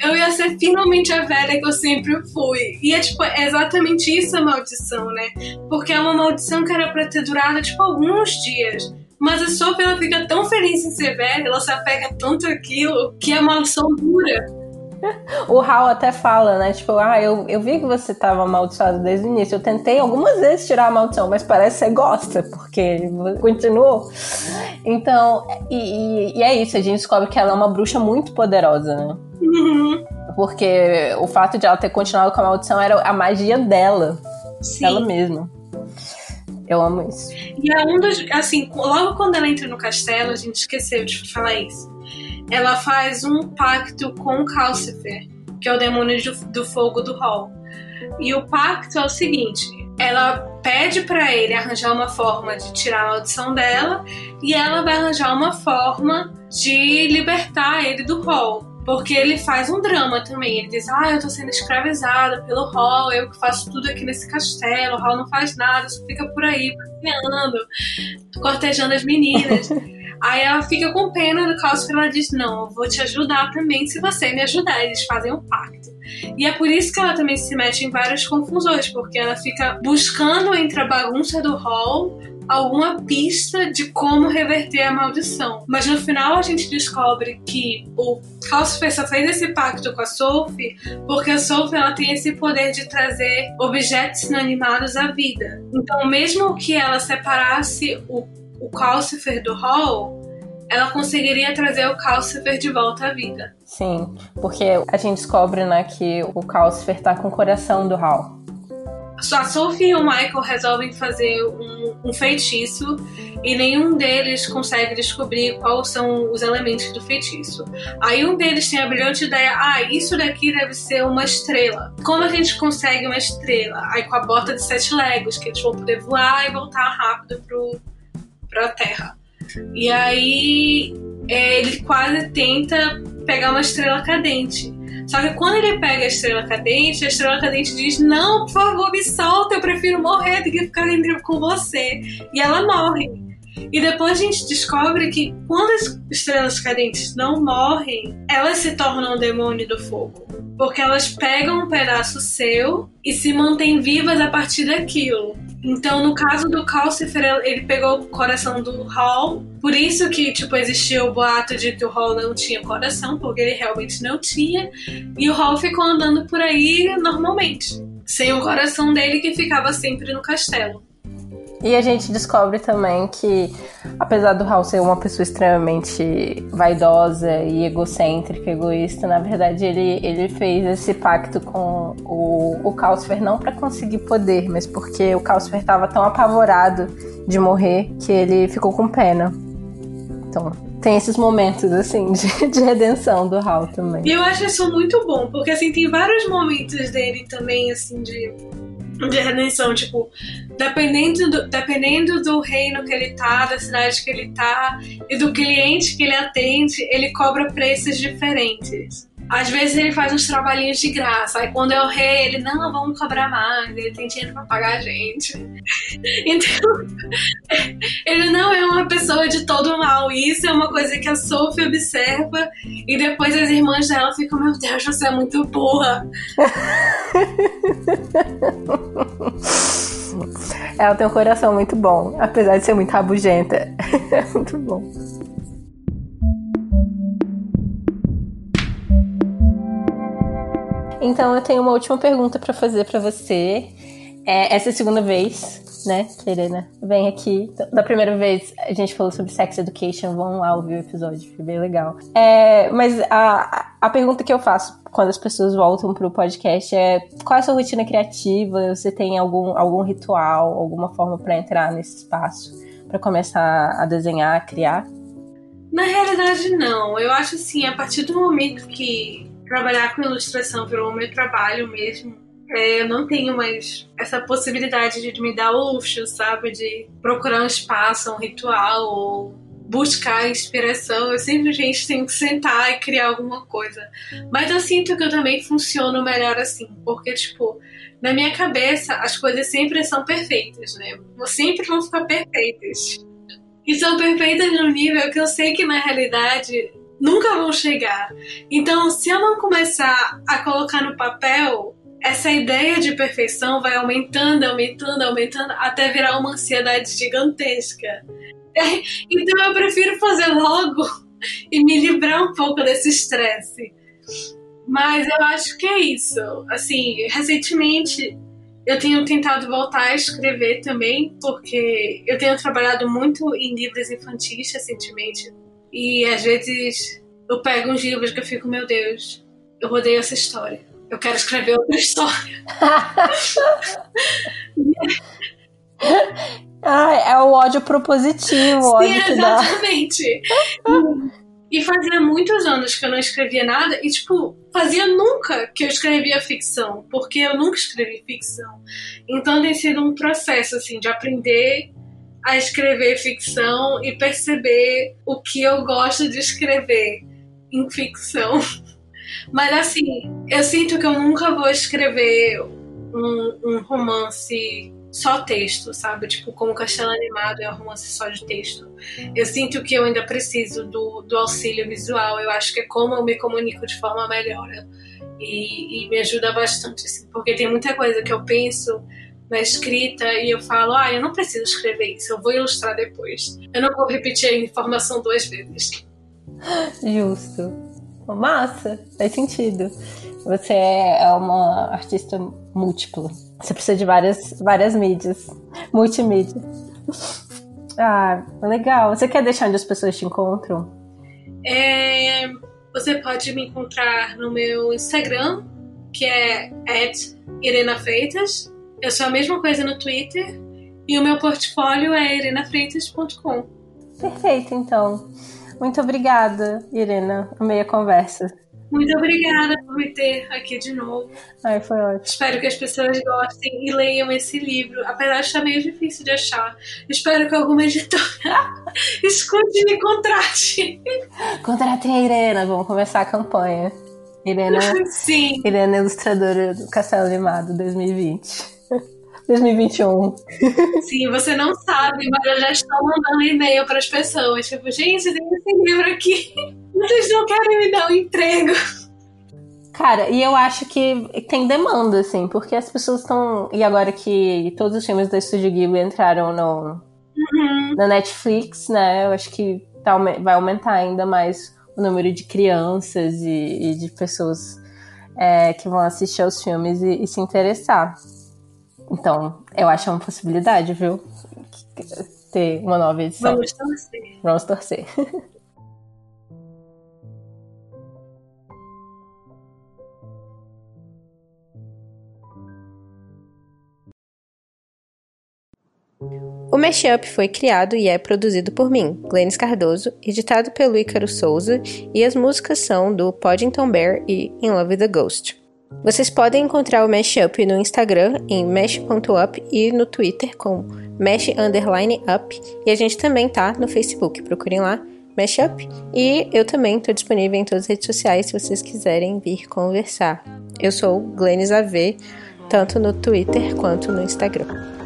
Eu ia ser finalmente a velha que eu sempre fui. E é tipo, é exatamente isso a maldição, né? Porque é uma maldição que era pra ter durado, tipo, alguns dias. Mas a Sophie, ela fica tão feliz em ser velha, ela se apega tanto àquilo, que a maldição dura. O Hal até fala, né? Tipo, ah, eu, eu vi que você tava amaldiçoado desde o início. Eu tentei algumas vezes tirar a maldição, mas parece que você gosta, porque continuou. Então, e, e, e é isso, a gente descobre que ela é uma bruxa muito poderosa, né? Uhum. Porque o fato de ela ter continuado com a maldição era a magia dela. Sim. Ela mesma. Eu amo isso. E é um dos. Assim, logo quando ela entra no castelo, a gente esqueceu de falar isso. Ela faz um pacto com Calcifer, que é o demônio do, fogo do Hall. E o pacto é o seguinte: ela pede para ele arranjar uma forma de tirar a maldição dela e ela vai arranjar uma forma de libertar ele do Hall. Porque ele faz um drama também. Ele diz: Ah, eu tô sendo escravizada pelo Hall, eu que faço tudo aqui nesse castelo. O Hall não faz nada, só fica por aí passeando, cortejando as meninas. Aí ela fica com pena do Calcifer e ela diz: Não, eu vou te ajudar também se você me ajudar. Eles fazem um pacto. E é por isso que ela também se mete em várias confusões, porque ela fica buscando entre a bagunça do Hall alguma pista de como reverter a maldição. Mas no final a gente descobre que o Calcifer só fez esse pacto com a Sophie porque a Sophie ela tem esse poder de trazer objetos inanimados à vida. Então, mesmo que ela separasse o, o Calcifer do Hall, ela conseguiria trazer o Calcifer de volta à vida. Sim, porque a gente descobre, né, que o Calcifer tá com o coração do Hal. A Sophie e o Michael resolvem fazer um, um, feitiço e nenhum deles consegue descobrir quais são os elementos do feitiço. Aí um deles tem a brilhante ideia: ah, isso daqui deve ser uma estrela. Como a gente consegue uma estrela? Aí com a bota de sete legos, que eles vão poder voar e voltar rápido pro, pra Terra. E aí é, ele quase tenta pegar uma estrela cadente. Só que quando ele pega a estrela cadente, a estrela cadente diz: Não, por favor, me solta, eu prefiro morrer do que ficar com você. E ela morre. E depois a gente descobre que quando as estrelas cadentes não morrem, elas se tornam o demônio do fogo. Porque elas pegam um pedaço seu e se mantêm vivas a partir daquilo. Então, no caso do Calcifer, ele pegou o coração do Hall. Por isso que, tipo, existia o boato de que o Hall não tinha coração, porque ele realmente não tinha. E o Hall ficou andando por aí normalmente. Sem o coração dele que ficava sempre no castelo. E a gente descobre também que, apesar do Hal ser uma pessoa extremamente vaidosa e egocêntrica, egoísta, na verdade ele, ele fez esse pacto com o, o Calcifer não para conseguir poder, mas porque o Calcifer estava tão apavorado de morrer que ele ficou com pena. Então, tem esses momentos, assim, de, de redenção do Hal também. E eu acho isso muito bom, porque, assim, tem vários momentos dele também, assim, de de redenção, tipo, dependendo do, dependendo do reino que ele tá, da cidade que ele tá e do cliente que ele atende, ele cobra preços diferentes. Às vezes ele faz uns trabalhinhos de graça. Aí quando o rei, ele, não, vamos cobrar mais. Ele tem dinheiro pra pagar a gente. Então, ele não é uma pessoa de todo mal. Isso é uma coisa que a Sophie observa. E depois as irmãs dela ficam, meu Deus, você é muito burra. Ela tem um coração muito bom, apesar de ser muito rabugenta. É muito bom. Então eu tenho uma última pergunta para fazer para você. É, essa é a segunda vez, né, que Helena vem aqui. Da primeira vez a gente falou sobre sex education, vão lá ouvir o episódio, foi bem legal. É, mas a, a pergunta que eu faço quando as pessoas voltam pro podcast é qual é a sua rotina criativa? Você tem algum, algum ritual, alguma forma para entrar nesse espaço, para começar a desenhar, a criar? Na realidade, não. Eu acho assim, a partir do momento que trabalhar com ilustração virou o meu trabalho mesmo. É, eu não tenho mais essa possibilidade de me dar luxo, sabe? De procurar um espaço, um ritual ou buscar inspiração, eu simplesmente tenho que sentar e criar alguma coisa. Mas eu sinto que eu também funciono melhor assim, porque, tipo, na minha cabeça as coisas sempre são perfeitas, né? Sempre vão ficar perfeitas. E são perfeitas no nível que eu sei que na realidade nunca vão chegar. Então, se eu não começar a colocar no papel, essa ideia de perfeição vai aumentando, aumentando, aumentando, até virar uma ansiedade gigantesca. Então eu prefiro fazer logo e me livrar um pouco desse estresse. Mas eu acho que é isso. Assim, recentemente eu tenho tentado voltar a escrever também, porque eu tenho trabalhado muito em livros infantis recentemente. E às vezes eu pego uns livros que eu fico, meu Deus, eu odeio essa história. Eu quero escrever outra história. Ah, é o ódio propositivo, o ódio Sim, exatamente. E fazia muitos anos que eu não escrevia nada, e, tipo, fazia nunca que eu escrevia ficção, porque eu nunca escrevi ficção. Então tem sido um processo, assim, de aprender a escrever ficção e perceber o que eu gosto de escrever em ficção. Mas, assim, eu sinto que eu nunca vou escrever um, um romance só texto, sabe? Tipo, como Castelo Animado é um romance só de texto. Eu sinto que eu ainda preciso do, do auxílio visual. Eu acho que é como eu me comunico de forma melhor. E, e me ajuda bastante, assim, porque tem muita coisa que eu penso na escrita e eu falo, ah, eu não preciso escrever isso, eu vou ilustrar depois. Eu não vou repetir a informação duas vezes. Justo. Massa, faz sentido. Você é uma artista múltipla. Você precisa de várias, várias mídias, multimídia. Ah, legal. Você quer deixar onde as pessoas te encontram? É, você pode me encontrar no meu Instagram, que é @irenafreitas. Eu sou a mesma coisa no Twitter. E o meu portfólio é irenafreitas.com. Perfeito, então. Muito obrigada, Irena. Amei a conversa. Muito obrigada por me ter aqui de novo. Ai, foi ótimo. Espero que as pessoas gostem e leiam esse livro, apesar de estar meio difícil de achar. Espero que alguma editora escute e me contrate. Contratem a Irena, vamos começar a campanha. Irena, Sim. Irena ilustradora do Castelo Animado 2020. 2021. Sim, você não sabe, mas eu já estou mandando e-mail para as pessoas. Tipo, gente, tem esse livro aqui. Vocês não querem me dar um emprego. Cara, e eu acho que tem demanda, assim, porque as pessoas estão. E agora que todos os filmes da Studio Ghibli entraram no, uhum. na Netflix, né? Eu acho que tá, vai aumentar ainda mais o número de crianças e, e de pessoas é, que vão assistir aos filmes e, e se interessar. Então, eu acho uma possibilidade, viu? Ter uma nova edição. Vamos torcer. Vamos torcer. O Mashup foi criado e é produzido por mim, Glennis Cardoso, editado pelo Ícaro Souza, e as músicas são do Poddington Bear e In Love with the Ghost. Vocês podem encontrar o Mashup no Instagram em mesh.up e no Twitter com mesh underline up. E a gente também tá no Facebook, procurem lá, Mashup. E eu também tô disponível em todas as redes sociais se vocês quiserem vir conversar. Eu sou Glennis AV, tanto no Twitter quanto no Instagram.